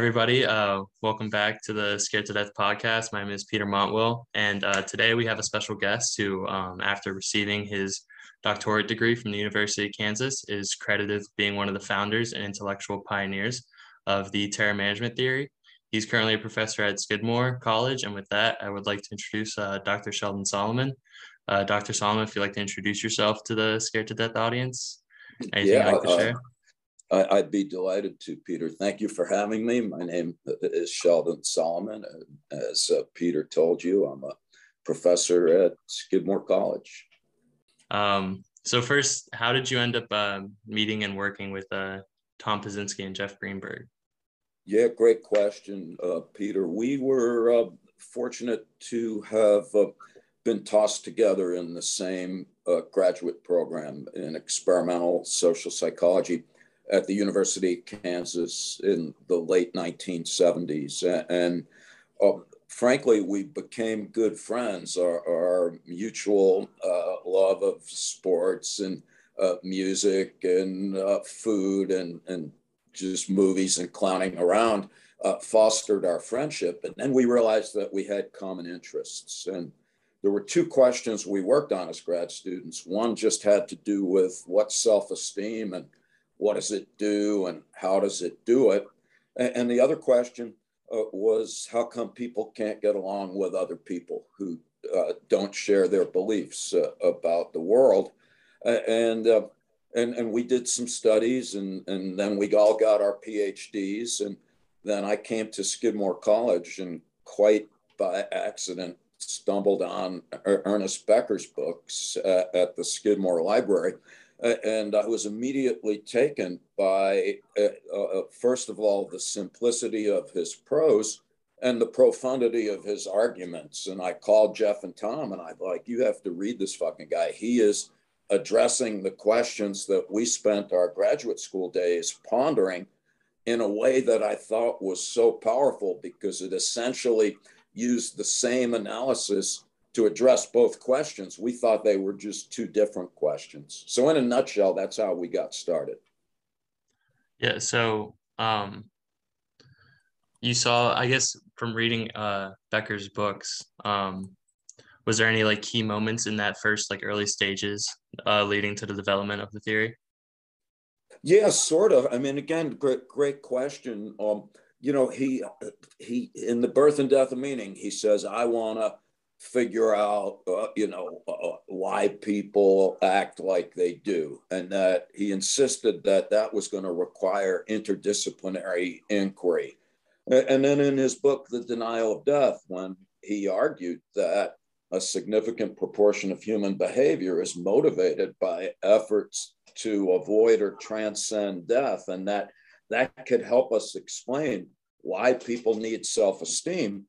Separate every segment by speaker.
Speaker 1: everybody. Uh, welcome back to the Scared to Death podcast. My name is Peter Montwill, and uh, today we have a special guest who, um, after receiving his doctorate degree from the University of Kansas, is credited with being one of the founders and intellectual pioneers of the terror management theory. He's currently a professor at Skidmore College, and with that, I would like to introduce uh, Dr. Sheldon Solomon. Uh, Dr. Solomon, if you'd like to introduce yourself to the Scared to Death audience, anything
Speaker 2: yeah,
Speaker 1: you'd like to
Speaker 2: uh,
Speaker 1: share?
Speaker 2: I, would be delighted to, Peter. Thank you for having me. My name is Sheldon Solomon. As uh, Peter told you, I'm a professor at Skidmore College.
Speaker 1: Um, so first, how did you end up uh, meeting and working with uh, Tom Pyszczynski and Jeff Greenberg?
Speaker 2: Yeah, great question, uh, Peter. We were uh, fortunate to have uh, been tossed together in the same graduate program in experimental social psychology at the University of Kansas in the late 1970s. And uh, frankly, we became good friends. Our, our mutual uh, love of sports and uh, music and uh, food and, and just movies and clowning around uh, fostered our friendship. And then we realized that we had common interests. And there were two questions we worked on as grad students. One just had to do with what self esteem and what does it do and how does it do it? And the other question uh, was how come people can't get along with other people who uh, don't share their beliefs uh, about the world? and, uh, and, and we did some studies and, and then we all got our PhDs. And then I came to Skidmore College and quite by accident stumbled on Ernest Becker's books uh, at the Skidmore Library and I was immediately taken by, uh, uh, first of all, the simplicity of his prose and the profundity of his arguments. And I called Jeff and Tom and I'm like, you have to read this fucking guy. He is addressing the questions that we spent our graduate school days pondering in a way that I thought was so powerful because it essentially used the same analysis to address both questions. We thought they were just two different questions. So, in a nutshell, that's how we got started.
Speaker 1: Yeah. So, um, you saw, I guess, from reading uh, Becker's books, um, was there any like key moments in that first like early stages uh, leading to the development of the theory?
Speaker 2: Yeah, sort of. I mean, again, great, great question. Um, you know, he he in the birth and death of meaning, he says, "I want to." Figure out, uh, you know, uh, uh, why people act like they do. And that he insisted that that was going to require interdisciplinary inquiry. And then in his book, The Denial of Death, when he argued that a significant proportion of human behavior is motivated by efforts to avoid or transcend death, and that that could help us explain why people need self esteem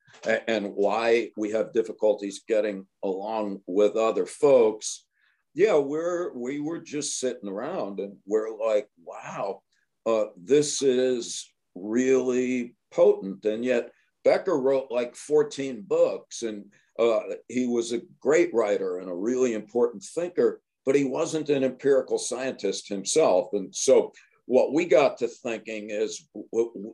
Speaker 2: and why we have difficulties getting along with other folks. Yeah, we're we were just sitting around and we're like, wow, uh, this is really potent. And yet Becker wrote like 14 books and uh, he was a great writer and a really important thinker, but he wasn't an empirical scientist himself. And so what we got to thinking is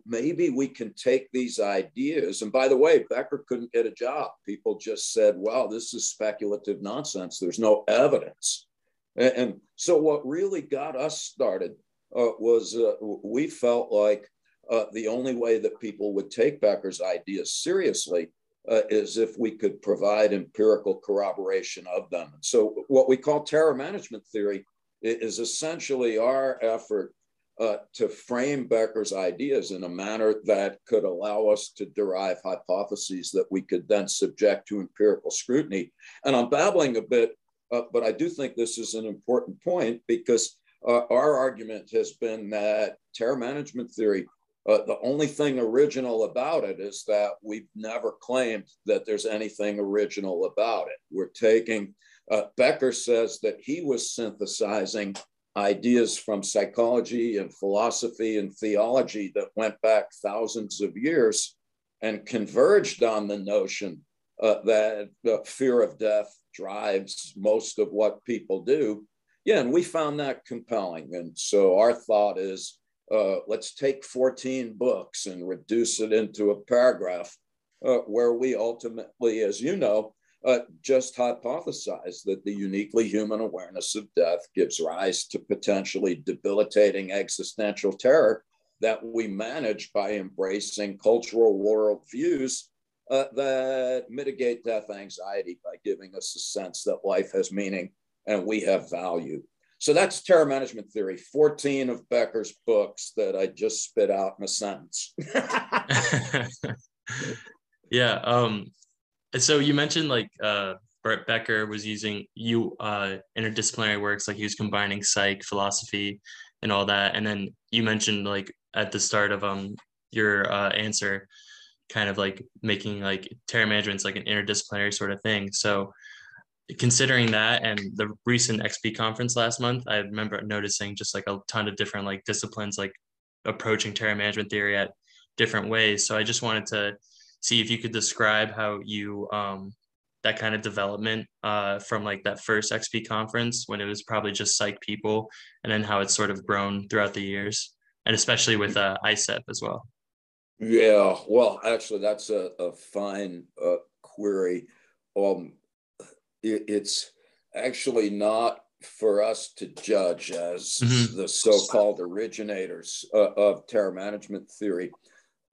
Speaker 2: maybe we can take these ideas. And by the way, Becker couldn't get a job. People just said, well, this is speculative nonsense. There's no evidence. And, so, what really got us started uh, was uh, we felt like uh, the only way that people would take Becker's ideas seriously uh, is if we could provide empirical corroboration of them. So, what we call terror management theory is essentially our effort uh, to frame Becker's ideas in a manner that could allow us to derive hypotheses that we could then subject to empirical scrutiny. And I'm babbling a bit, uh, but I do think this is an important point because uh, our argument has been that terror management theory, uh, the only thing original about it is that we've never claimed that there's anything original about it. We're taking, uh, Becker says that he was synthesizing ideas from psychology and philosophy and theology that went back thousands of years and converged on the notion uh, that the fear of death drives most of what people do. Yeah, and we found that compelling. And so our thought is uh, let's take 14 books and reduce it into a paragraph uh, where we ultimately, as you know, uh, just hypothesize that the uniquely human awareness of death gives rise to potentially debilitating existential terror that we manage by embracing cultural worldviews uh, that mitigate death anxiety by giving us a sense that life has meaning and we have value. So that's terror management theory, 14 of Becker's books that I just spit out in a sentence.
Speaker 1: yeah. Um, so you mentioned like uh, Bert Becker was using you uh, interdisciplinary works, like he was combining psych, philosophy, and all that. And then you mentioned like at the start of um your uh, answer, kind of like making like terror management's like an interdisciplinary sort of thing. So considering that and the recent XP conference last month, I remember noticing just like a ton of different like disciplines like approaching terror management theory at different ways. So I just wanted to see if you could describe how you um, that kind of development uh, from like that first XP conference when it was probably just psych people, and then how it's sort of grown throughout the years, and especially with uh, ISSEP as well.
Speaker 2: Yeah, well, actually, that's a, a fine uh, query. Um, it, it's actually not for us to judge as mm-hmm. the so-called originators uh, of terror management theory.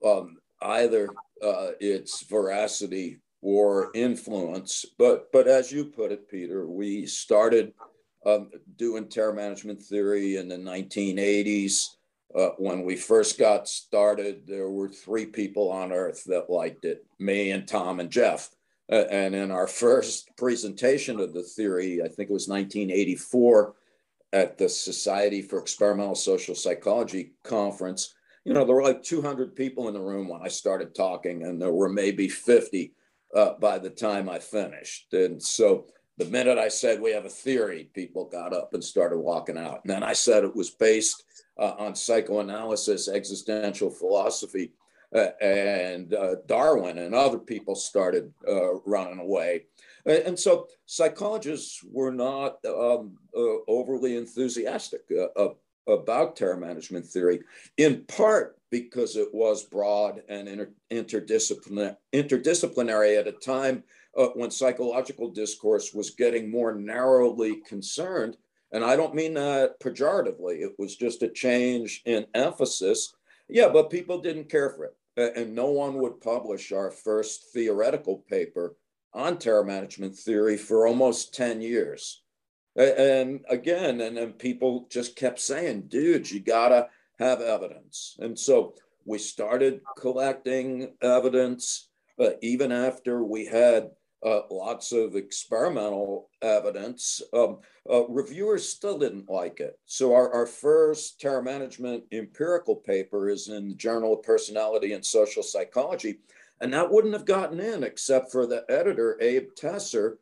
Speaker 2: Um, either uh, its veracity or influence, but but as you put it, Peter, we started um, doing terror management theory in the 1980s. Uh, when we first got started, there were three people on Earth that liked it: me and Tom and Jeff. Uh, and in our first presentation of the theory, I think it was 1984 at the Society for Experimental Social Psychology conference, you know, there were like 200 people in the room when I started talking, and there were maybe 50 uh, by the time I finished. And so the minute I said we have a theory, people got up and started walking out. And then I said it was based uh, on psychoanalysis, existential philosophy, uh, and uh, Darwin and other people started uh, running away. And so psychologists were not um, uh, overly enthusiastic about terror management theory, in part because it was broad and inter- interdisciplinary, interdisciplinary at a time uh, when psychological discourse was getting more narrowly concerned. And I don't mean that pejoratively, it was just a change in emphasis. Yeah, but people didn't care for it and no one would publish our first theoretical paper on terror management theory for almost 10 years. And again, and then people just kept saying, dude, you gotta have evidence. And so we started collecting evidence uh, even after we had uh, lots of experimental evidence. Um, uh, reviewers still didn't like it. So our, our first terror management empirical paper is in the Journal of Personality and Social Psychology. And that wouldn't have gotten in except for the editor, Abe Tesser,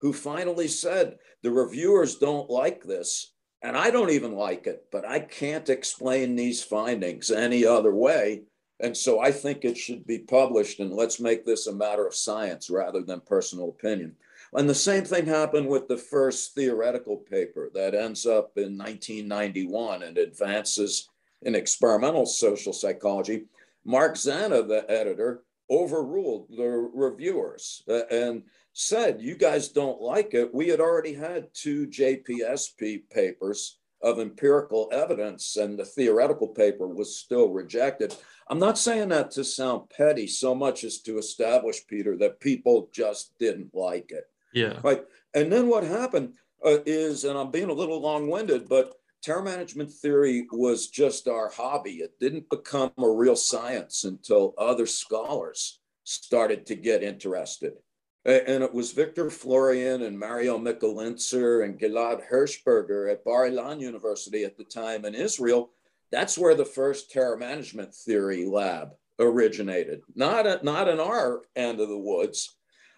Speaker 2: who finally said, the reviewers don't like this. And I don't even like it, but I can't explain these findings any other way. And so I think it should be published, and let's make this a matter of science rather than personal opinion. And the same thing happened with the first theoretical paper that ends up in 1991 and advances in experimental social psychology. Mark Zanna, the editor, overruled the reviewers and said, You guys don't like it. We had already had two JPSP papers of empirical evidence, and the theoretical paper was still rejected. I'm not saying that to sound petty so much as to establish, Peter, that people just didn't like it.
Speaker 1: Yeah.
Speaker 2: Right. And then what happened uh, is, and I'm being a little long winded, but terror management theory was just our hobby. It didn't become a real science until other scholars started to get interested. And it was Victor Florian and Mario Mikulincer and Gilad Hirschberger at Bar Ilan University at the time in Israel that's where the first terror management theory lab originated, not, a, not in our end of the woods.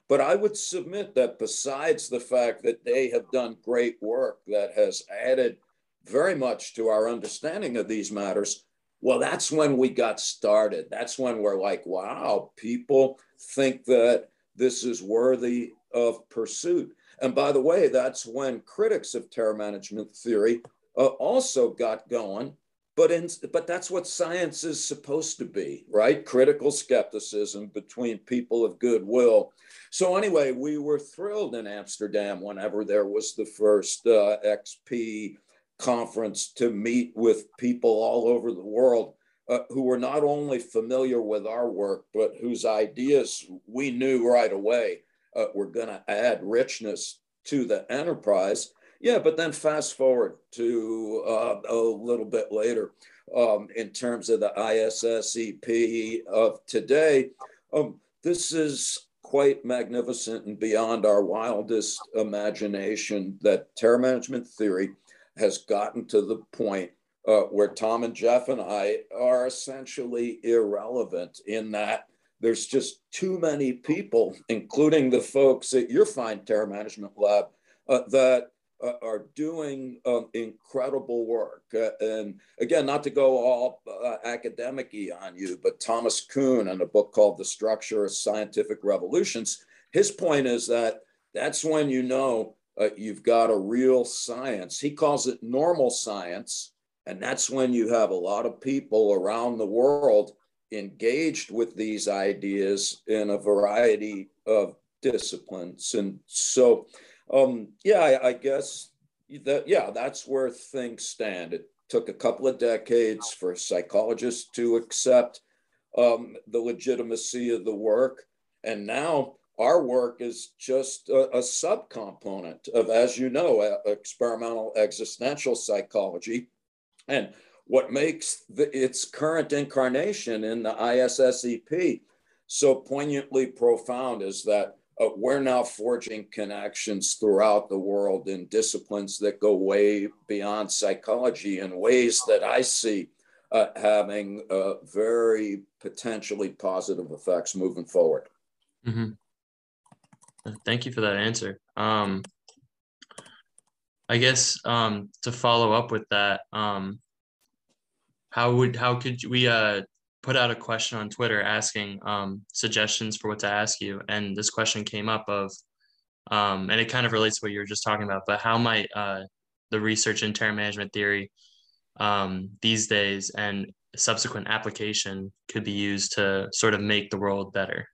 Speaker 2: But I would submit that besides the fact that they have done great work that has added very much to our understanding of these matters, well, that's when we got started. That's when we're like, wow, people think that this is worthy of pursuit. And by the way, that's when critics of terror management theory uh, also got going but in, but that's what science is supposed to be, right? Critical skepticism between people of goodwill. So anyway, we were thrilled in Amsterdam whenever there was the first uh, XP conference to meet with people all over the world uh, who were not only familiar with our work, but whose ideas we knew right away uh, were going to add richness to the enterprise. Yeah, but then fast forward to uh, a little bit later um, in terms of the ISSEP of today. Um, this is quite magnificent and beyond our wildest imagination that terror management theory has gotten to the point uh, where Tom and Jeff and I are essentially irrelevant in that there's just too many people, including the folks at your fine terror management lab, uh, that uh, are doing um, incredible work. Uh, and again, not to go all uh, academic on you, but Thomas Kuhn in a book called The Structure of Scientific Revolutions, his point is that that's when you know uh, you've got a real science. He calls it normal science. And that's when you have a lot of people around the world engaged with these ideas in a variety of disciplines. And so, um, yeah, I, I guess that, yeah, that's where things stand. It took a couple of decades for psychologists to accept um, the legitimacy of the work. And now our work is just a, a subcomponent of, as you know, experimental existential psychology. And what makes the, its current incarnation in the ISSEP so poignantly profound is that uh, we're now forging connections throughout the world in disciplines that go way beyond psychology in ways that I see uh, having uh, very potentially positive effects moving forward.
Speaker 1: Mm-hmm. Thank you for that answer. Um, I guess um, to follow up with that, um, how would how could we uh, put out a question on Twitter asking um, suggestions for what to ask you. And this question came up of, um, and it kind of relates to what you were just talking about, but how might uh, the research in terror management theory um, these days and subsequent application could be used to sort of make the world better?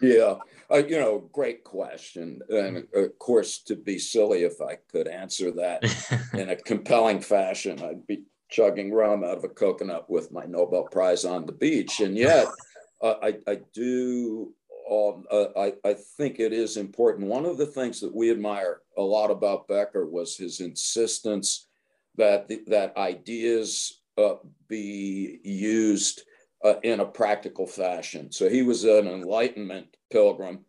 Speaker 2: Yeah, uh, you know, great question. And of course, to be silly, if I could answer that in a compelling fashion, I'd be chugging rum out of a coconut with my Nobel Prize on the beach. And yet, uh, I, I do, um, uh, I, I think it is important. One of the things that we admire a lot about Becker was his insistence that, the, that ideas uh, be used uh, in a practical fashion. So he was an Enlightenment pilgrim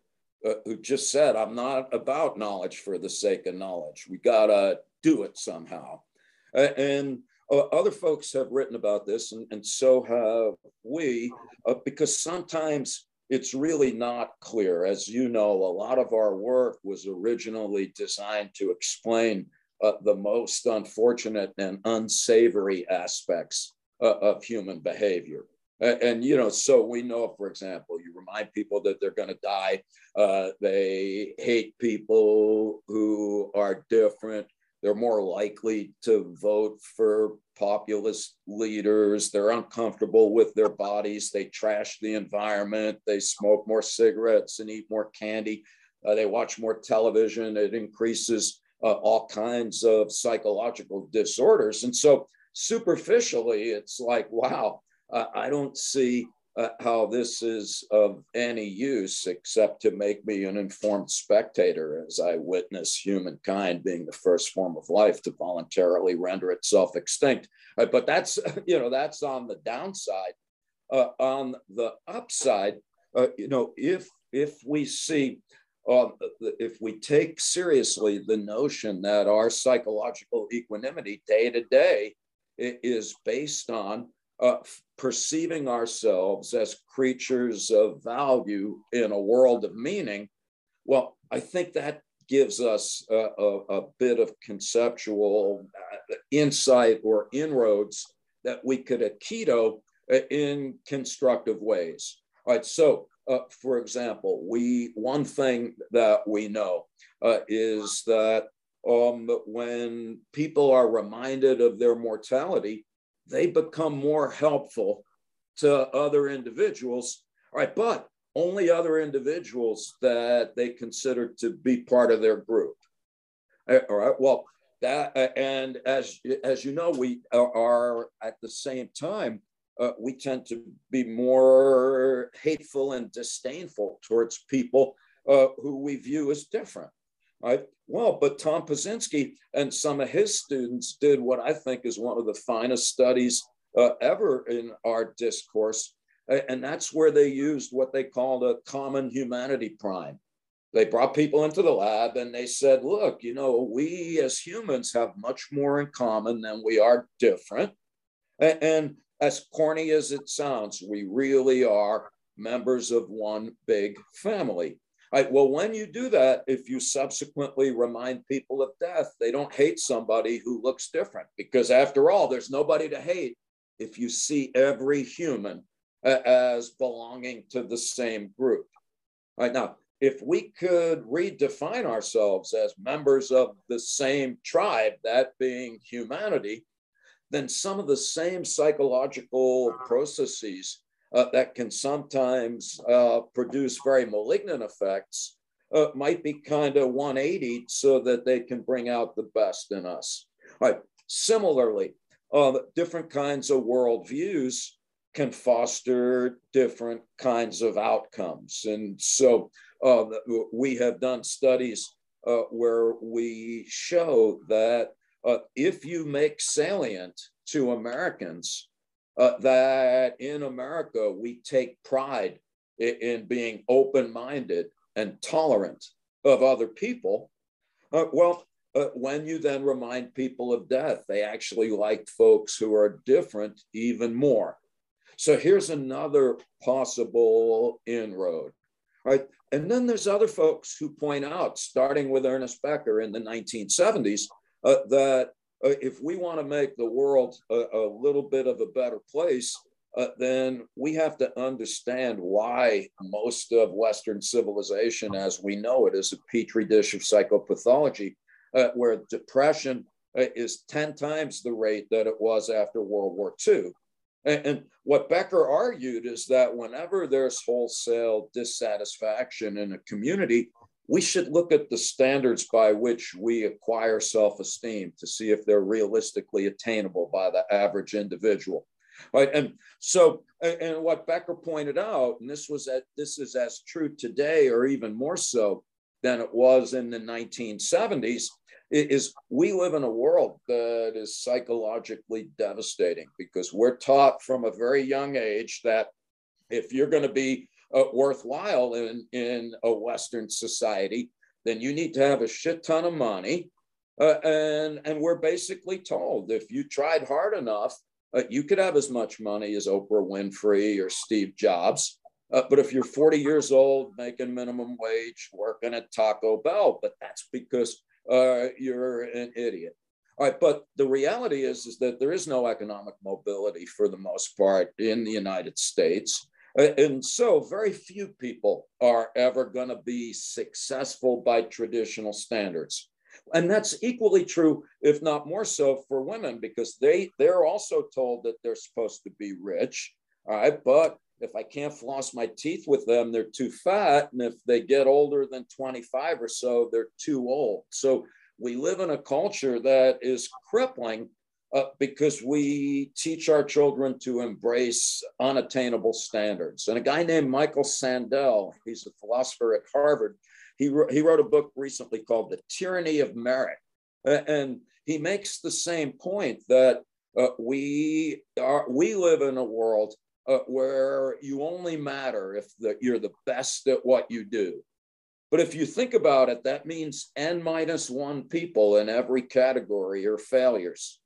Speaker 2: uh, who just said, I'm not about knowledge for the sake of knowledge. We got to do it somehow. and uh, other folks have written about this, and, and so have we, uh, because sometimes it's really not clear. As you know, a lot of our work was originally designed to explain uh, the most unfortunate and unsavory aspects uh, of human behavior. And, and, you know, so we know, for example, you remind people that they're going to die. Uh, they hate people who are different. They're more likely to vote for populist leaders. They're uncomfortable with their bodies. They trash the environment. They smoke more cigarettes and eat more candy. Uh, they watch more television. It increases uh, all kinds of psychological disorders. And so, superficially, it's like, wow, I don't see uh, how this is of any use except to make me an informed spectator as I witness humankind being the first form of life to voluntarily render itself extinct. Uh, but that's, you know, that's on the downside. Uh, on the upside, uh, you know, if if we see, um, if we take seriously the notion that our psychological equanimity day to day is based on uh, perceiving ourselves as creatures of value in a world of meaning, well, I think that gives us a, a, a bit of conceptual uh, insight or inroads that we could aikido uh, in constructive ways. All right, so uh, for example, we one thing that we know uh, is that um, when people are reminded of their mortality, they become more helpful to other individuals. All right, but only other individuals that they consider to be part of their group. All right, well, that and as as you know, we are at the same time uh, we tend to be more hateful and disdainful towards people uh, who we view as different. Right? Well, but Tom Pyszczynski and some of his students did what I think is one of the finest studies uh, ever in our discourse. And that's where they used what they called a common humanity prime. They brought people into the lab and they said, look, you know, we as humans have much more in common than we are different. And as corny as it sounds, we really are members of one big family. Right, well, when you do that, if you subsequently remind people of death, they don't hate somebody who looks different because, after all, there's nobody to hate if you see every human uh, as belonging to the same group. Right now, if we could redefine ourselves as members of the same tribe, that being humanity, then some of the same psychological processes uh, that can sometimes uh, produce very malignant effects uh, might be kind of 180 so that they can bring out the best in us. Right. Similarly, uh, different kinds of worldviews can foster different kinds of outcomes. And so uh, we have done studies uh, where we show that if you make salient to Americans uh, that in America we take pride in, in being open minded and tolerant of other people. Uh, well, uh, when you then remind people of death, they actually liked folks who are different even more. So here's another possible inroad, right? And then there's other folks who point out, starting with Ernest Becker in the 1970s, uh, that uh, if we want to make the world a, a, little bit of a better place, uh, then we have to understand why most of Western civilization, as we know it, is a petri dish of psychopathology, uh, where depression uh, is 10 times the rate that it was after World War II. And, and what Becker argued is that whenever there's wholesale dissatisfaction in a community, we should look at the standards by which we acquire self esteem to see if they're realistically attainable by the average individual. Right. And so, and what Becker pointed out, and this was that this is as true today or even more so than it was in the 1970s, is we live in a world that is psychologically devastating because we're taught from a very young age that if you're going to be uh, worthwhile in, in a Western society, then you need to have a shit ton of money. Uh, and, and we're basically told if you tried hard enough, uh, you could have as much money as Oprah Winfrey or Steve Jobs. Uh, but if you're 40 years old, making minimum wage, working at Taco Bell, but that's because uh, you're an idiot. All right, but the reality is, is that there is no economic mobility for the most part in the United States. And so, very few people are ever going to be successful by traditional standards. And that's equally true, if not more so, for women, because they, they're also told that they're supposed to be rich. All right. But if I can't floss my teeth with them, they're too fat. And if they get older than 25 or so, they're too old. So we live in a culture that is crippling uh, because we teach our children to embrace unattainable standards. And a guy named Michael Sandel, he's a philosopher at Harvard, he, he wrote a book recently called The Tyranny of Merit. Uh, and he makes the same point that uh, we, are, we live in a world uh, where you only matter if the, you're the best at what you do. But if you think about it, that means n minus one people in every category are failures.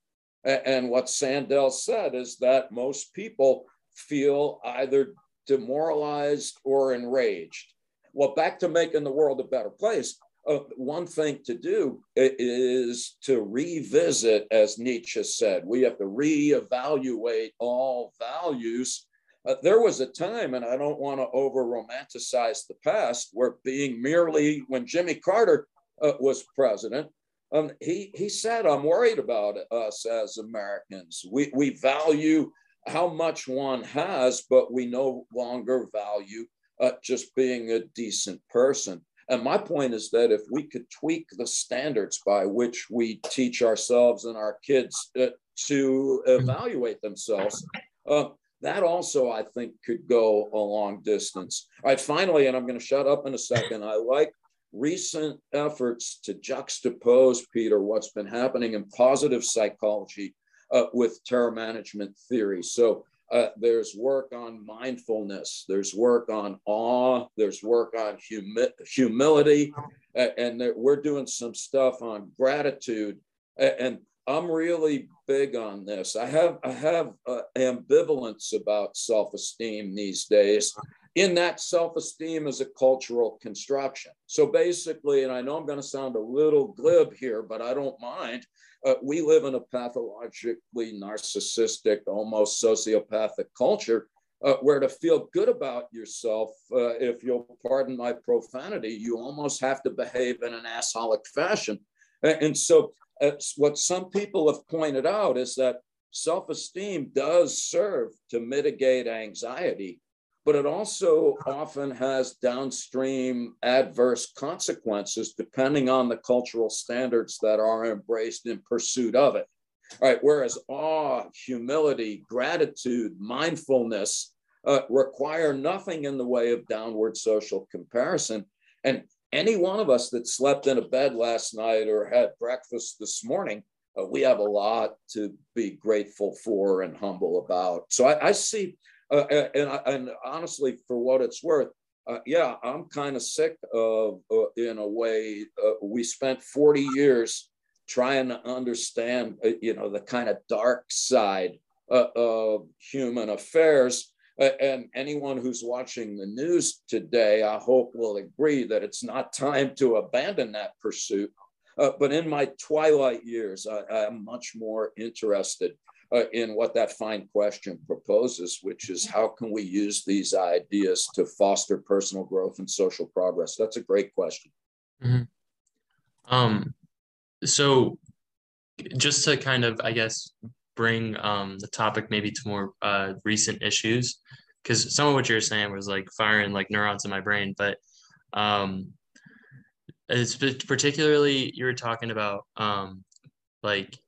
Speaker 2: And what Sandel said is that most people feel either demoralized or enraged. Well, back to making the world a better place. Uh, one thing to do is to revisit, as Nietzsche said, we have to reevaluate all values. Uh, there was a time, and I don't want to over romanticize the past, where being merely, when Jimmy Carter uh, was president, Um, he, he said, I'm worried about us as Americans. We, we value how much one has, but we no longer value uh, just being a decent person. And my point is that if we could tweak the standards by which we teach ourselves and our kids uh, to evaluate themselves, uh, that also I think could go a long distance. All right, finally, and I'm going to shut up in a second. I like recent efforts to juxtapose, Peter, what's been happening in positive psychology uh, with terror management theory. So uh, there's work on mindfulness, there's work on awe, there's work on humi- humility, uh, and we're doing some stuff on gratitude. And I'm really big on this. I have I have uh, ambivalence about self-esteem these days. In that self-esteem is a cultural construction. So basically, and I know I'm going to sound a little glib here, but I don't mind uh, we live in a pathologically narcissistic, almost sociopathic culture uh, where to feel good about yourself, uh, if you'll pardon my profanity, you almost have to behave in an assholic fashion. And so, uh, what some people have pointed out is that self esteem does serve to mitigate anxiety but it also often has downstream adverse consequences depending on the cultural standards that are embraced in pursuit of it. All right, whereas awe, humility, gratitude, mindfulness uh, require nothing in the way of downward social comparison. And any one of us that slept in a bed last night or had breakfast this morning, uh, we have a lot to be grateful for and humble about. So I, I see uh, and, and honestly, for what it's worth, uh, yeah, I'm kind of sick of, uh, in a way, uh, we spent 40 years trying to understand, uh, you know, the kind of dark side uh, of human affairs. and anyone who's watching the news today, I hope will agree that it's not time to abandon that pursuit. but in my twilight years, I, I'm much more interested uh, in what that fine question proposes, which is how can we use these ideas to foster personal growth and social progress? That's a great question.
Speaker 1: Mm-hmm. Um, so, just to kind of, I guess, bring um, the topic maybe to more uh, recent issues, because some of what you're saying was like firing like neurons in my brain, but um, it's particularly you were talking about um, like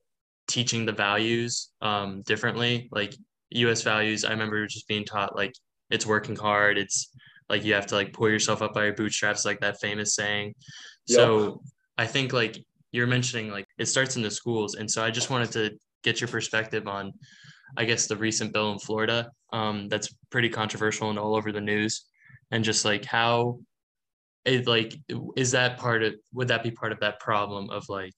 Speaker 1: teaching the values um, differently. Like U.S. values, I remember just being taught like it's working hard. It's like you have to like pull yourself up by your bootstraps, like that famous saying. Yep. So I think like you're mentioning like it starts in the schools, and so I just wanted to get your perspective on, I guess the recent bill in Florida um, that's pretty controversial and all over the news, and just like how it like is that part of would that be part of that problem of like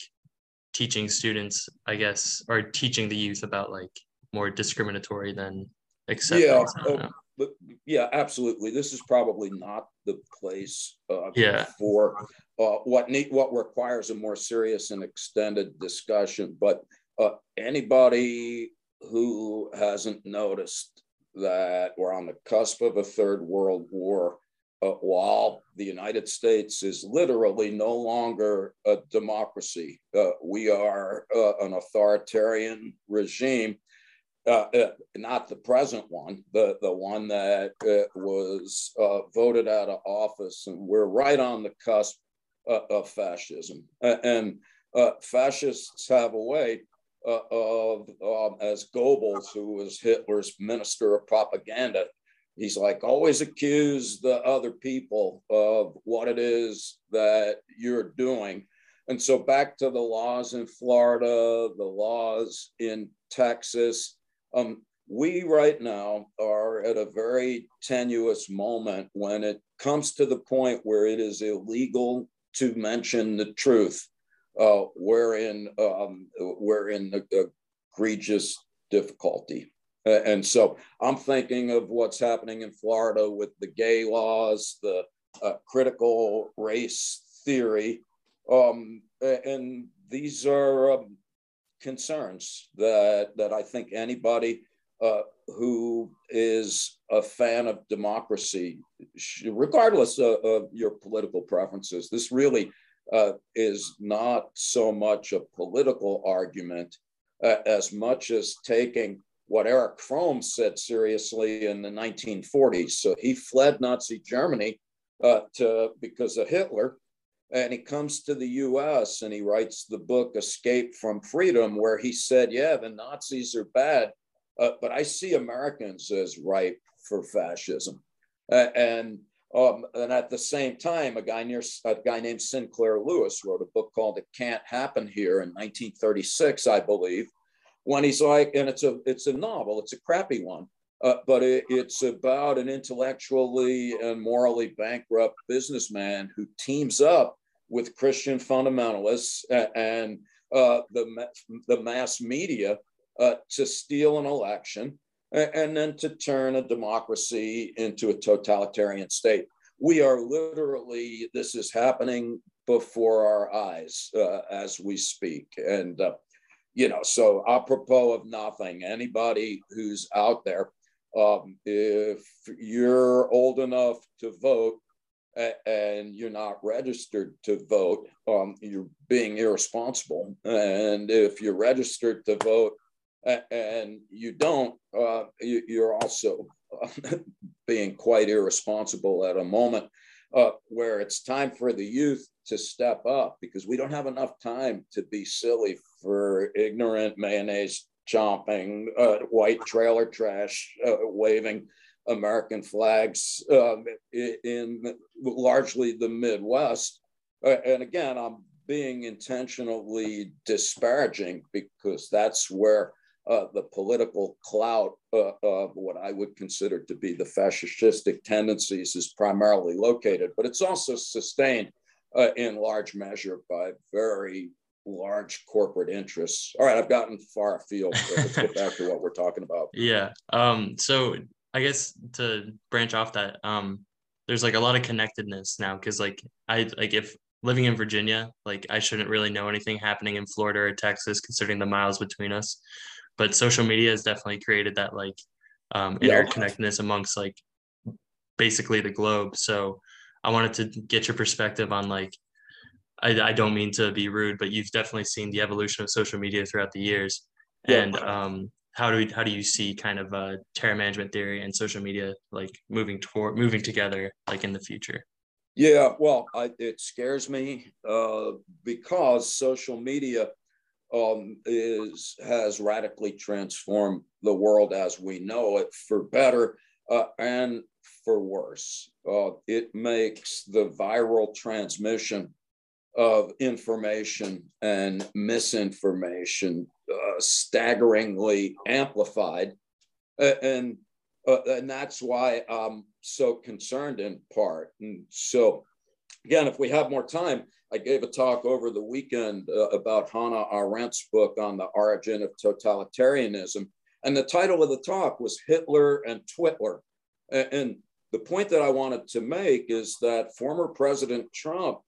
Speaker 1: teaching students, I guess, or teaching the youth about like more discriminatory than acceptance. Yeah, oh,
Speaker 2: but yeah, absolutely. This is probably not the place uh, yeah. for uh, what need what requires a more serious and extended discussion. But uh, anybody who hasn't noticed that we're on the cusp of a third world war uh, while the United States is literally no longer a democracy, uh, we are uh, an authoritarian regime. Uh, uh, not the present one, the, the one that uh, was voted out of office. And we're right on the cusp of fascism. and fascists have a way of, um, as Goebbels, who was Hitler's minister of propaganda, he's like always accuse the other people of what it is that you're doing. And so back to the laws in florida the laws in texas um, we right now are at a very tenuous moment when it comes to the point where it is illegal to mention the truth uh, um, we're in egregious difficulty and so I'm thinking of what's happening in Florida with the gay laws, the uh, critical race theory. Um, and these are um, concerns that, that I think anybody uh, who is a fan of democracy, regardless of, of your political preferences, this really uh, is not so much a political argument uh, as much as taking what Erich Fromm said seriously in the 1940s. So he fled Nazi Germany uh, to, because of Hitler. And he comes to the US and he writes the book Escape from Freedom, where he said, Yeah, the Nazis are bad, uh, but I see Americans as ripe for fascism. Uh, and um, and at the same time, a guy near a guy named Sinclair Lewis wrote a book called "It Can't Happen Here" in 1936, I believe. When he's like, and it's a it's a novel, it's a crappy one, uh, but it, it's about an intellectually and morally bankrupt businessman who teams up with Christian fundamentalists and uh, the the mass media uh, to steal an election and then to turn a democracy into a totalitarian state. We are literally, this is happening before our eyes uh, as we speak. And, uh, you know, so apropos of nothing, anybody who's out there, um, if you're old enough to vote and you're not registered to vote, um, you're being irresponsible. And if you're registered to vote and you don't, uh, you, are also being quite irresponsible at a moment uh, where it's time for the youth to step up because we don't have enough time to be silly for ignorant mayonnaise chomping, uh, white trailer trash uh, waving American flags um, in largely the Midwest. Uh, and again, I'm being intentionally disparaging because that's where uh, the political clout uh, of what I would consider to be the fascistic tendencies is primarily located, but it's also sustained uh, in large measure by very large corporate interests. All right, I've gotten far afield. So let's get back to what we're talking about.
Speaker 1: Yeah. Um, so I guess to branch off that, um, there's like a lot of connectedness now because like I like if living in Virginia, like I shouldn't really know anything happening in Florida or Texas considering the miles between us but social media has definitely created that like um, interconnectedness amongst like basically the globe. So I wanted to get your perspective on like I, I don't mean to be rude, but you've definitely seen the evolution of social media throughout the years. Yeah. And um, how do we, how do you see kind of uh, terror management theory and social media like moving toward moving together like in the future?
Speaker 2: Yeah, well, I, it scares me uh, because social media um, is has radically transformed the world as we know it for better uh, and for worse. Uh, it makes the viral transmission of information and misinformation uh, staggeringly amplified, and uh, and that's why I'm so concerned in part. And so, again, if we have more time, I gave a talk over the weekend uh, about Hannah Arendt's book on the origin of totalitarianism. And the title of the talk was Hitler and Twitler. And the point that I wanted to make is that former President Trump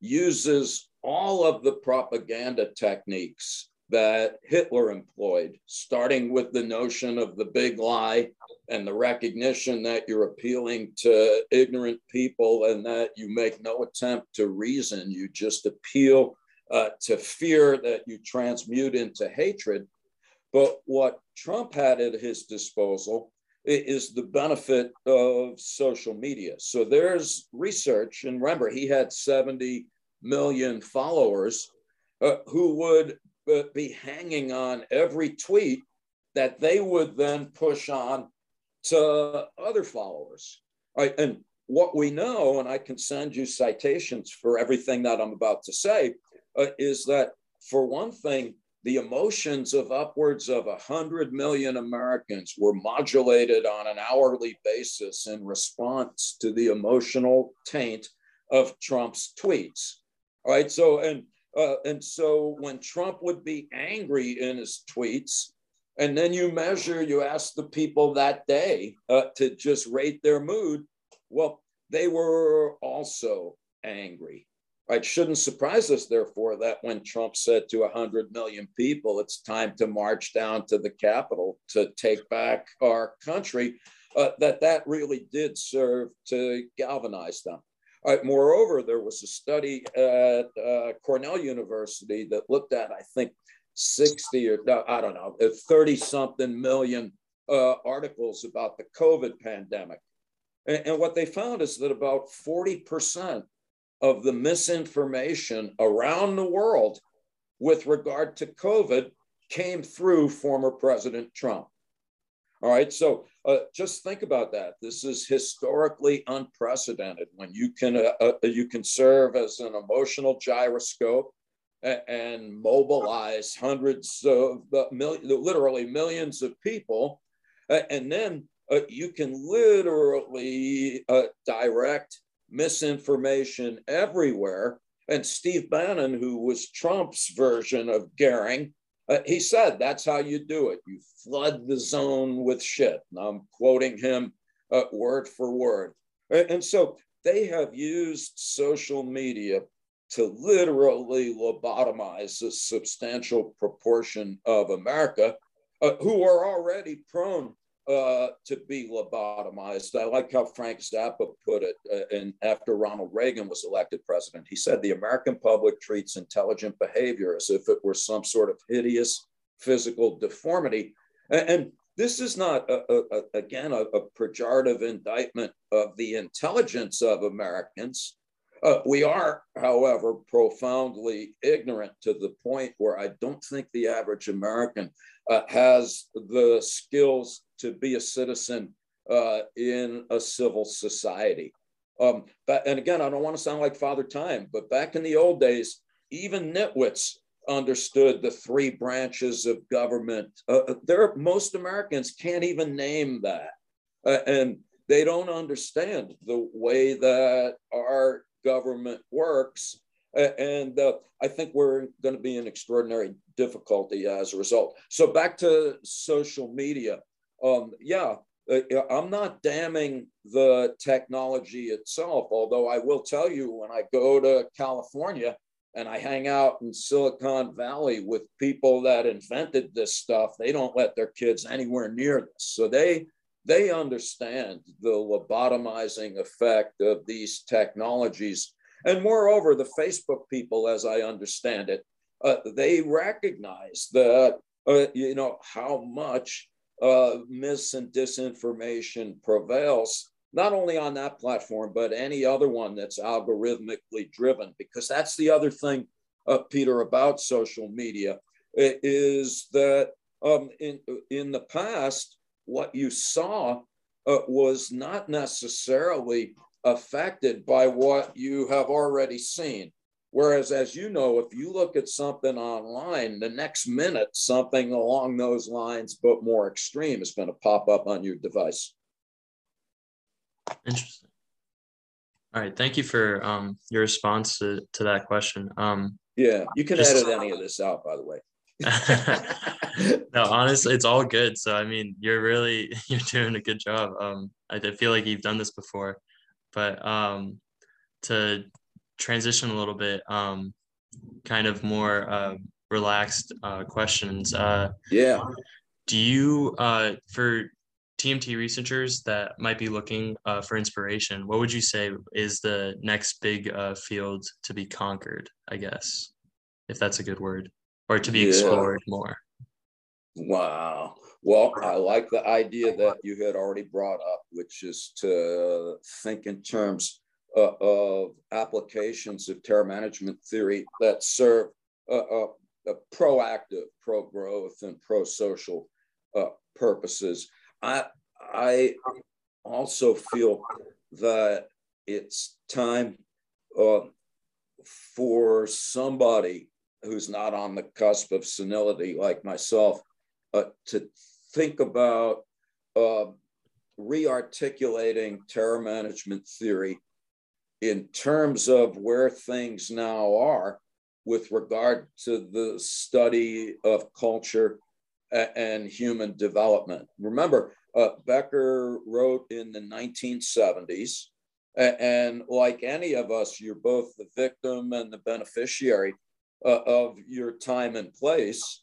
Speaker 2: uses all of the propaganda techniques that Hitler employed, starting with the notion of the big lie and the recognition that you're appealing to ignorant people and that you make no attempt to reason. You just appeal uh, to fear that you transmute into hatred. But what Trump had at his disposal is the benefit of social media. So there's research, and remember, he had 70 million followers uh, who would be hanging on every tweet that they would then push on to other followers. Right? And what we know, and I can send you citations for everything that I'm about to say, uh, is that for one thing, the emotions of upwards of 100 million Americans were modulated on an hourly basis in response to the emotional taint of Trump's tweets. All right. So, and uh, and so when Trump would be angry in his tweets, and then you measure, you ask the people that day uh, to just rate their mood, well, they were also angry. It shouldn't surprise us, therefore, that when Trump said to 100 million people, it's time to march down to the Capitol to take back our country, uh, that that really did serve to galvanize them. Uh, moreover, there was a study at uh, Cornell University that looked at, I think, 60 or I don't know, 30 something million uh, articles about the COVID pandemic. And, and what they found is that about 40% of the misinformation around the world with regard to COVID came through former President Trump. All right, so uh, just think about that. This is historically unprecedented when you can uh, uh, you can serve as an emotional gyroscope and, and mobilize hundreds of uh, million, literally millions of people, uh, and then uh, you can literally direct misinformation everywhere. And Steve Bannon, who was Trump's version of Goering, uh, he said that's how you do it. You flood the zone with shit. And I'm quoting him uh, word for word. And so they have used social media to literally lobotomize a substantial proportion of America uh, who are already prone uh, to be lobotomized. I like how Frank Zappa put it. Uh, and after Ronald Reagan was elected president, he said the American public treats intelligent behavior as if it were some sort of hideous physical deformity. And, and this is not, a, a, a, again, a, pejorative indictment of the intelligence of Americans. Uh, we are, however, profoundly ignorant to the point where I don't think the average American uh, has the skills to be a citizen uh, in a civil society. Um, but, and again, I don't want to sound like Father Time, but back in the old days, even nitwits understood the three branches of government. Uh, uh there, most Americans can't even name that, uh, and they don't understand the way that our government works. And uh, I think we're going to be in extraordinary difficulty as a result. So back to social media um, yeah, uh, I'm not damning the technology itself, although I will tell you when I go to California and I hang out in Silicon Valley with people that invented this stuff, they don't let their kids anywhere near this. So they they understand the lobotomizing effect of these technologies. And moreover, the Facebook people, as I understand it, uh, they recognize that, uh, you know, how much uh, mis and disinformation prevails, not only on that platform, but any other one that's algorithmically driven, because that's the other thing, uh, Peter, about social media is that um, in, in the past, what you saw uh, was not necessarily affected by what you have already seen. Whereas, as you know, if you look at something online, the next minute, something along those lines, but more extreme, is going to pop up on your device.
Speaker 1: Interesting. All right. Thank you for um, your response to, to that question. Um,
Speaker 2: yeah, you can just, edit any of this out, by the way.
Speaker 1: no, honestly, it's all good. So, I mean, you're really you're doing a good job. Um, I feel like you've done this before, but um, to transition a little bit, um, kind of more uh, relaxed uh, questions. Uh,
Speaker 2: yeah.
Speaker 1: Do you, uh, for TMT researchers that might be looking uh, for inspiration, what would you say is the next big uh, field to be conquered, I guess, if that's a good word, or to be yeah. explored more?
Speaker 2: Wow. Well, I like the idea that you had already brought up, which is to think in terms uh, of applications of terror management theory that serve a, a, a proactive, pro growth, and pro social uh, purposes. I, I also feel that it's time uh, for somebody who's not on the cusp of senility like myself uh, to think about uh, rearticulating terror management theory in terms of where things now are with regard to the study of culture and human development. Remember, uh, Becker wrote in the 1970s, and like any of us, you're both the victim and the beneficiary uh, of your time and place.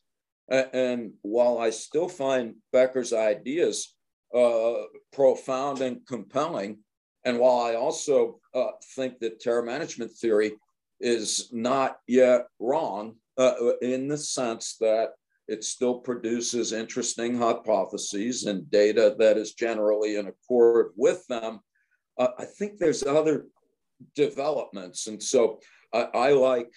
Speaker 2: And while I still find Becker's ideas uh, profound and compelling, And while I also uh, think that terror management theory is not yet wrong uh, in the sense that it still produces interesting hypotheses and data that is generally in accord with them, uh, I think there's other developments. And so I like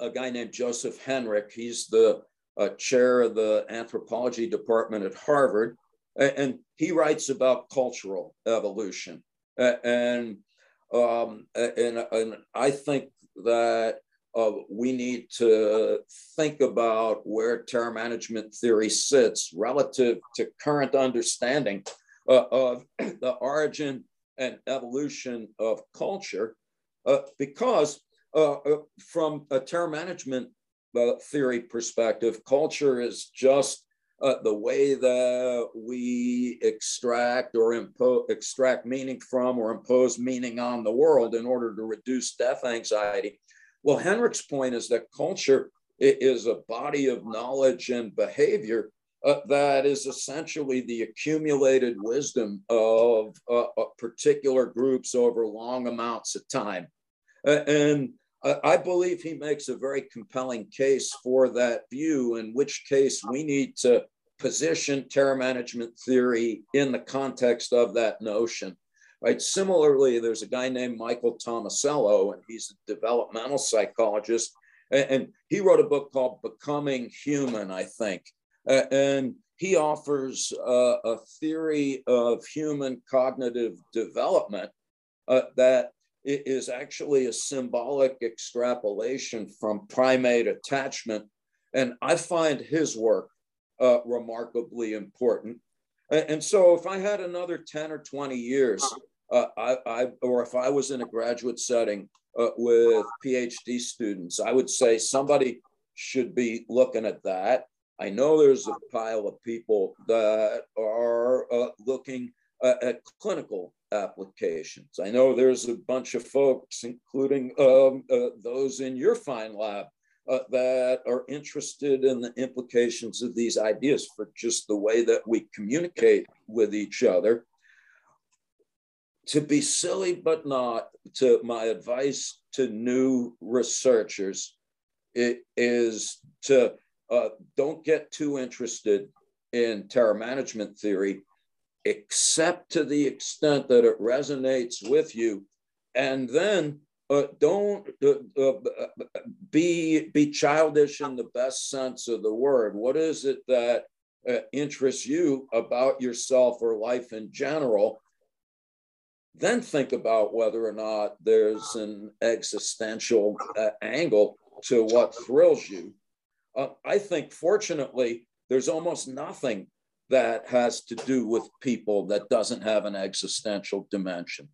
Speaker 2: a guy named Joseph Henrich. He's the uh, chair of the anthropology department at Harvard, and he writes about cultural evolution. And um, and, and I think that uh, we need to think about where terror management theory sits relative to current understanding uh, of the origin and evolution of culture, uh, because uh, uh, from a terror management uh, theory perspective, culture is just uh, the way that we extract or impose extract meaning from or impose meaning on the world in order to reduce death anxiety. Well, Henrich's point is that culture is a body of knowledge and behavior uh, that is essentially the accumulated wisdom of uh, particular groups over long amounts of time. and I believe he makes a very compelling case for that view, in which case we need to position terror management theory in the context of that notion. Right. Similarly, there's a guy named Michael Tomasello, and he's a developmental psychologist, and he wrote a book called Becoming Human, I think, and he offers a theory of human cognitive development uh, that is actually a symbolic extrapolation from primate attachment. And I find his work uh, remarkably important. And, so if I had another 10 or 20 years, uh, I, I, or if I was in a graduate setting uh, with PhD students, I would say somebody should be looking at that. I know there's a pile of people that are uh, looking uh, at clinical applications. I know there's a bunch of folks, including um, uh, those in your fine lab, uh, that are interested in the implications of these ideas for just the way that we communicate with each other. To be silly, but not, to my advice to new researchers it is to uh, don't get too interested in terror management theory except to the extent that it resonates with you. And then uh, don't uh, uh, be, be childish in the best sense of the word. What is it that uh, interests you about yourself or life in general? Then think about whether or not there's an existential uh, angle to what thrills you. Uh, I think, fortunately, there's almost nothing that has to do with people that doesn't have an existential dimension.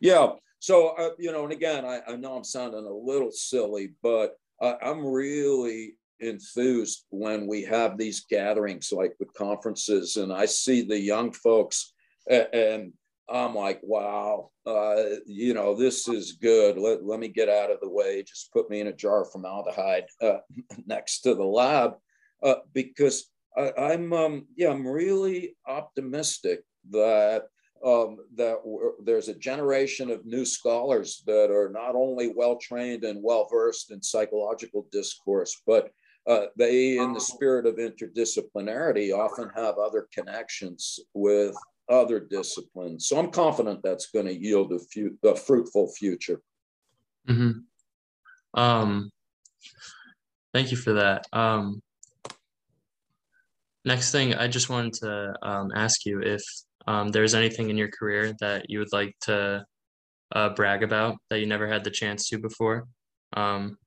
Speaker 2: Yeah. So, uh, you know, and again, I, I, know I'm sounding a little silly, but uh, I'm really enthused when we have these gatherings like the conferences and I see the young folks and, and I'm like, wow, uh, you know, this is good. Let, let me get out of the way. Just put me in a jar of formaldehyde uh, next to the lab uh, because I, am um, yeah, I'm really optimistic that um, that there's a generation of new scholars that are not only well trained and well versed in psychological discourse, but uh, they, in the spirit of interdisciplinarity, often have other connections with other disciplines. So I'm confident that's going to yield a, few, a fruitful future.
Speaker 1: Mm-hmm. Um, thank you for that. Um, Next thing, I just wanted to um, ask you if um, there's anything in your career that you would like to uh, brag about that you never had the chance to before, um,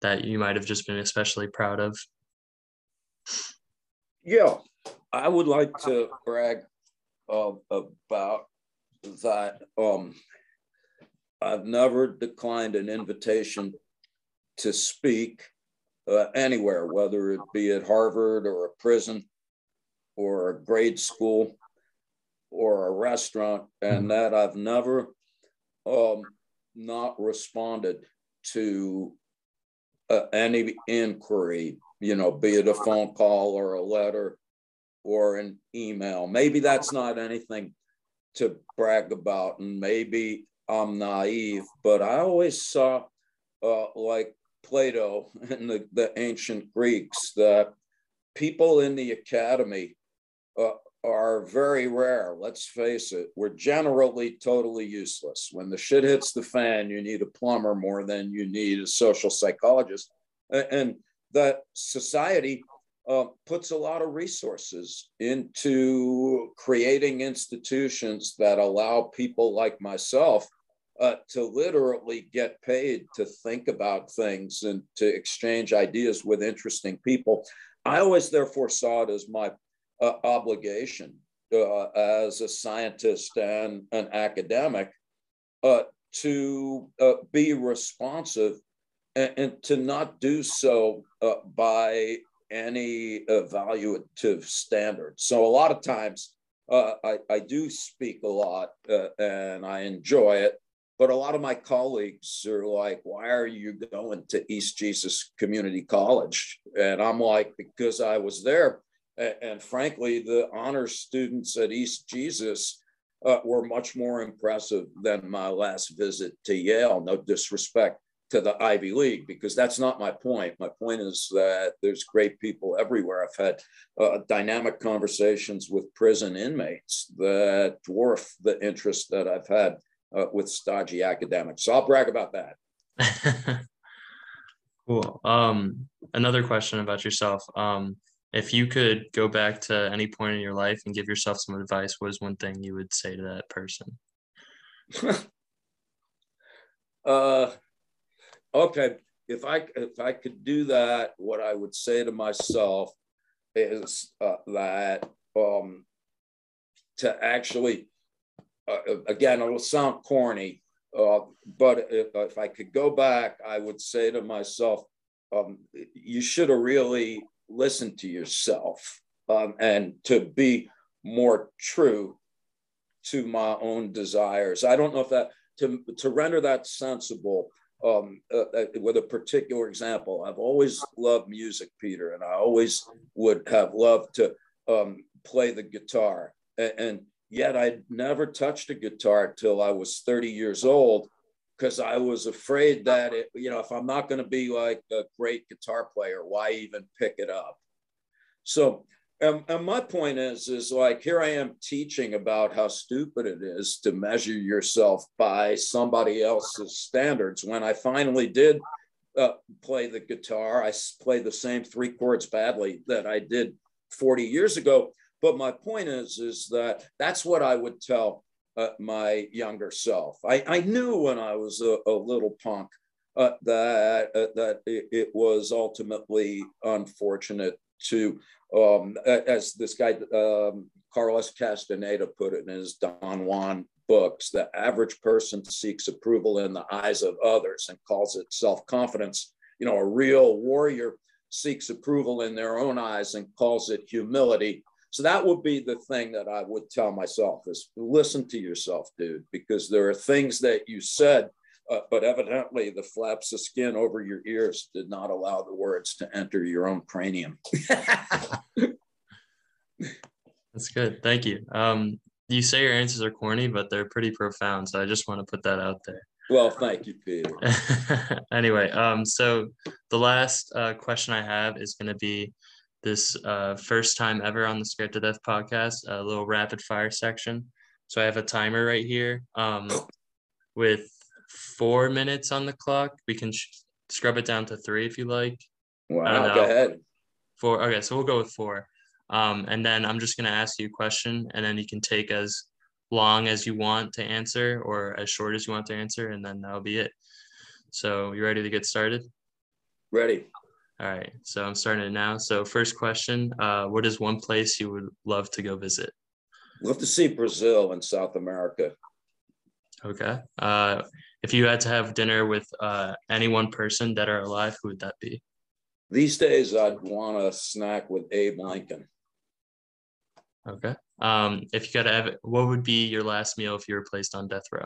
Speaker 1: that you might have just been especially proud of.
Speaker 2: Yeah, I would like to brag uh, about that. Um, I've never declined an invitation to speak uh, anywhere, whether it be at Harvard or a prison or a grade school or a restaurant, and mm-hmm. that I've never um, not responded to uh, any inquiry, you know, be it a phone call or a letter or an email. Maybe that's not anything to brag about, and maybe I'm naive, but I always saw, uh, like Plato and the, the ancient Greeks, that people in the academy uh, are very rare. Let's face it, we're generally totally useless. When the shit hits the fan, you need a plumber more than you need a social psychologist. And that society uh, puts a lot of resources into creating institutions that allow people like myself uh, to literally get paid to think about things and to exchange ideas with interesting people. I always, therefore, saw it as my uh, obligation uh, as a scientist and an academic uh, to uh, be responsive and, and, to not do so uh, by any evaluative standard. So a lot of times I, I do speak a lot and I enjoy it but a lot of my colleagues are like, why are you going to East Jesus Community College? And I'm like, because I was there. And, frankly, the honor students at East Jesus uh, were much more impressive than my last visit to Yale. No disrespect to the Ivy League, because that's not my point. My point is that there's great people everywhere. I've had uh, dynamic conversations with prison inmates that dwarf the interest that I've had uh, with stodgy academics. So I'll brag about that.
Speaker 1: cool. Um, another question about yourself. Um, if you could go back to any point in your life and give yourself some advice, what is one thing you would say to that person?
Speaker 2: uh, okay. If I if I could do that, what I would say to myself is uh, that um, to actually uh, again, it will sound corny, uh, but if, if, I could go back, I would say to myself, um, you should have really listened to yourself um, and to be more true to my own desires. I don't know if that, to, to render that sensible, um, uh, uh with a particular example, I've always loved music, Peter, and I always would have loved to um, play the guitar. And, and Yet I'd never touched a guitar till I was 30 years old because I was afraid that it, you know, if I'm not going to be like a great guitar player, why even pick it up? So, and, and my point is, is like here I am teaching about how stupid it is to measure yourself by somebody else's standards. When I finally did uh, play the guitar, I played the same three chords badly that I did 40 years ago. But my point is, is that that's what I would tell uh, my younger self. I, I knew when I was a, a little punk uh, that uh, that it, it, was ultimately unfortunate to, um, as this guy um, Carlos Castaneda put it in his Don Juan books, the average person seeks approval in the eyes of others and calls it self confidence. You know, a real warrior seeks approval in their own eyes and calls it humility. So that would be the thing that I would tell myself is listen to yourself, dude, because there are things that you said, uh, but evidently the flaps of skin over your ears did not allow the words to enter your own cranium.
Speaker 1: That's good. Thank you. Um, you say your answers are corny, but they're pretty profound. So I just want to put that out there.
Speaker 2: Well, thank you, Peter.
Speaker 1: anyway, um, so the last uh, question I have is going to be this uh, first time ever on the Scared to Death podcast, a little rapid fire section. So I have a timer right here um, with four minutes on the clock. We can sh- scrub it down to three if you like.
Speaker 2: Wow, go ahead.
Speaker 1: Four. Okay, so we'll go with four. Um, and then I'm just going to ask you a question, and then you can take as long as you want to answer or as short as you want to answer, and then that'll be it. So, you ready to get started?
Speaker 2: Ready.
Speaker 1: All right, so I'm starting it now. So first question, uh, what is one place you would love to go visit?
Speaker 2: Love to see Brazil and South America.
Speaker 1: Okay. Uh, if you had to have dinner with uh, any one person, that are alive, who would that be?
Speaker 2: These days, I'd want to snack with Abe Lincoln.
Speaker 1: Okay. Um, if you got to have, what would be your last meal if you were placed on death row?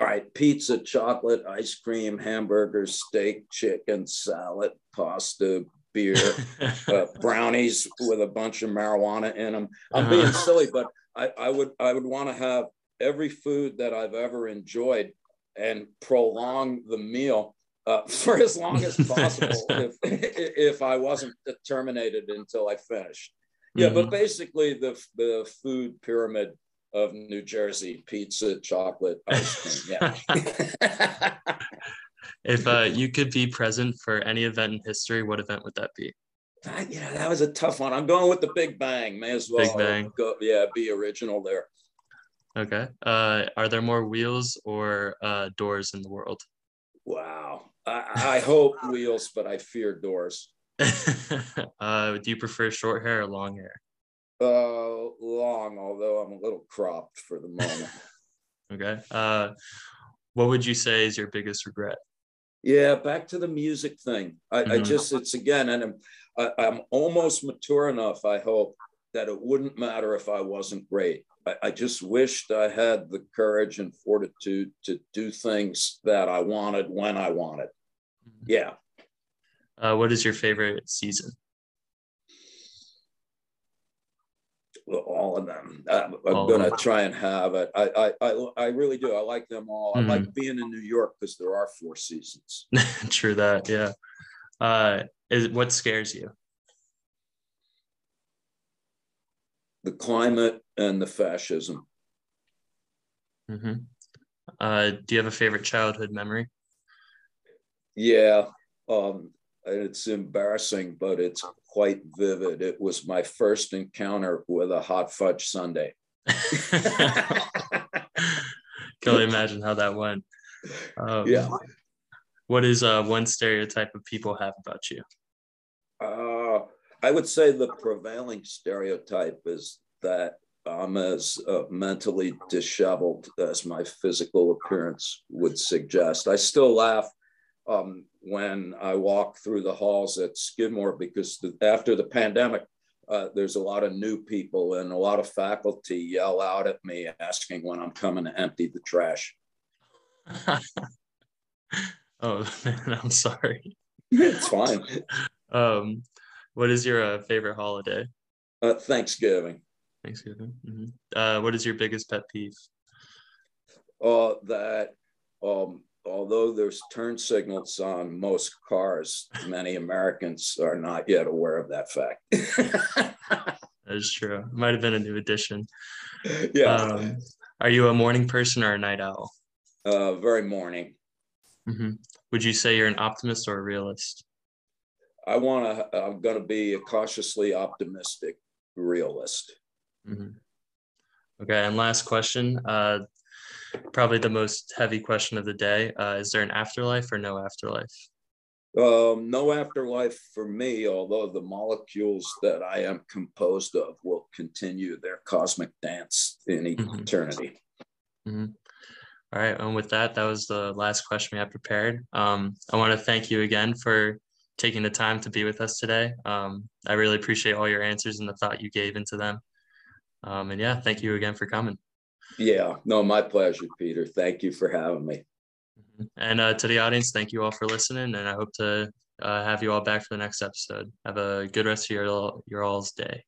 Speaker 2: All right, pizza, chocolate, ice cream, hamburgers, steak, chicken, salad, pasta, beer, uh, brownies with a bunch of marijuana in them. I'm uh-huh. being silly, but I, I would I would want to have every food that I've ever enjoyed and prolong the meal uh, for as long as possible if, if I wasn't terminated until I finished. Yeah, mm-hmm. but basically the the food pyramid of New Jersey: pizza, chocolate, ice cream. Yeah.
Speaker 1: if uh, you could be present for any event in history, what event would that be?
Speaker 2: I, yeah, that was a tough one. I'm going with the Big Bang. May as well.
Speaker 1: Big Bang.
Speaker 2: Go, yeah, be original there.
Speaker 1: Okay. Uh, are there more wheels or uh, doors in the world?
Speaker 2: Wow. I, I hope wheels, but I fear doors.
Speaker 1: uh, do you prefer short hair or long hair?
Speaker 2: Uh, long, although I'm a little cropped for the moment.
Speaker 1: okay. Uh, what would you say is your biggest regret?
Speaker 2: Yeah, back to the music thing. I, mm-hmm. I just, it's again, and I'm, I, I'm almost mature enough, I hope, that it wouldn't matter if I wasn't great. I, I just wished I had the courage and fortitude to do things that I wanted when I wanted. Mm-hmm. Yeah.
Speaker 1: Uh, what is your favorite season?
Speaker 2: Well, all of them. I'm, I'm gonna try and have it. I, I, I, I, really do. I like them all. Mm-hmm. I like being in New York because there are four seasons.
Speaker 1: True that. Yeah. Uh, is what scares you?
Speaker 2: The climate and the fascism.
Speaker 1: Mm-hmm. Uh, do you have a favorite childhood memory?
Speaker 2: Yeah, um, it's embarrassing, but it's quite vivid. It was my first encounter with a hot fudge sundae.
Speaker 1: Can only imagine how that went.
Speaker 2: Um, yeah.
Speaker 1: What is uh, one stereotype of people have about you?
Speaker 2: Uh, I would say the prevailing stereotype is that I'm as uh, mentally disheveled as my physical appearance would suggest. I still laugh um, when I walk through the halls at Skidmore because the, after the pandemic, uh, there's a lot of new people and a lot of faculty yell out at me asking when I'm coming to empty the trash.
Speaker 1: oh man, I'm sorry.
Speaker 2: it's fine.
Speaker 1: Um, what is your uh, favorite holiday?
Speaker 2: Uh, Thanksgiving.
Speaker 1: Thanksgiving. Mm-hmm. Uh, what is your biggest pet peeve?
Speaker 2: Uh, that um, although there's turn signals on most cars, many Americans are not yet aware of that fact.
Speaker 1: that is true. Might have been a new addition.
Speaker 2: Yeah. Um,
Speaker 1: are you a morning person or a night owl?
Speaker 2: Uh, very morning.
Speaker 1: Mm-hmm. Would you say you're an optimist or a realist?
Speaker 2: I want to. I'm going to be a cautiously optimistic realist.
Speaker 1: Mm-hmm. Okay, and last question. Uh, probably the most heavy question of the day. Uh, is there an afterlife or no afterlife?
Speaker 2: Um, no afterlife for me, although the molecules that I am composed of will continue their cosmic dance in mm-hmm. eternity.
Speaker 1: Mm-hmm. All right. And with that, that was the last question we had prepared. Um, I want to thank you again for taking the time to be with us today. Um, I really appreciate all your answers and the thought you gave into them. Um, and yeah, thank you again for coming.
Speaker 2: Yeah, no, my pleasure, Peter. Thank you for having me.
Speaker 1: Mm-hmm. And uh, to the audience, thank you all for listening. And I hope to uh, have you all back for the next episode. Have a good rest of your, your all's day.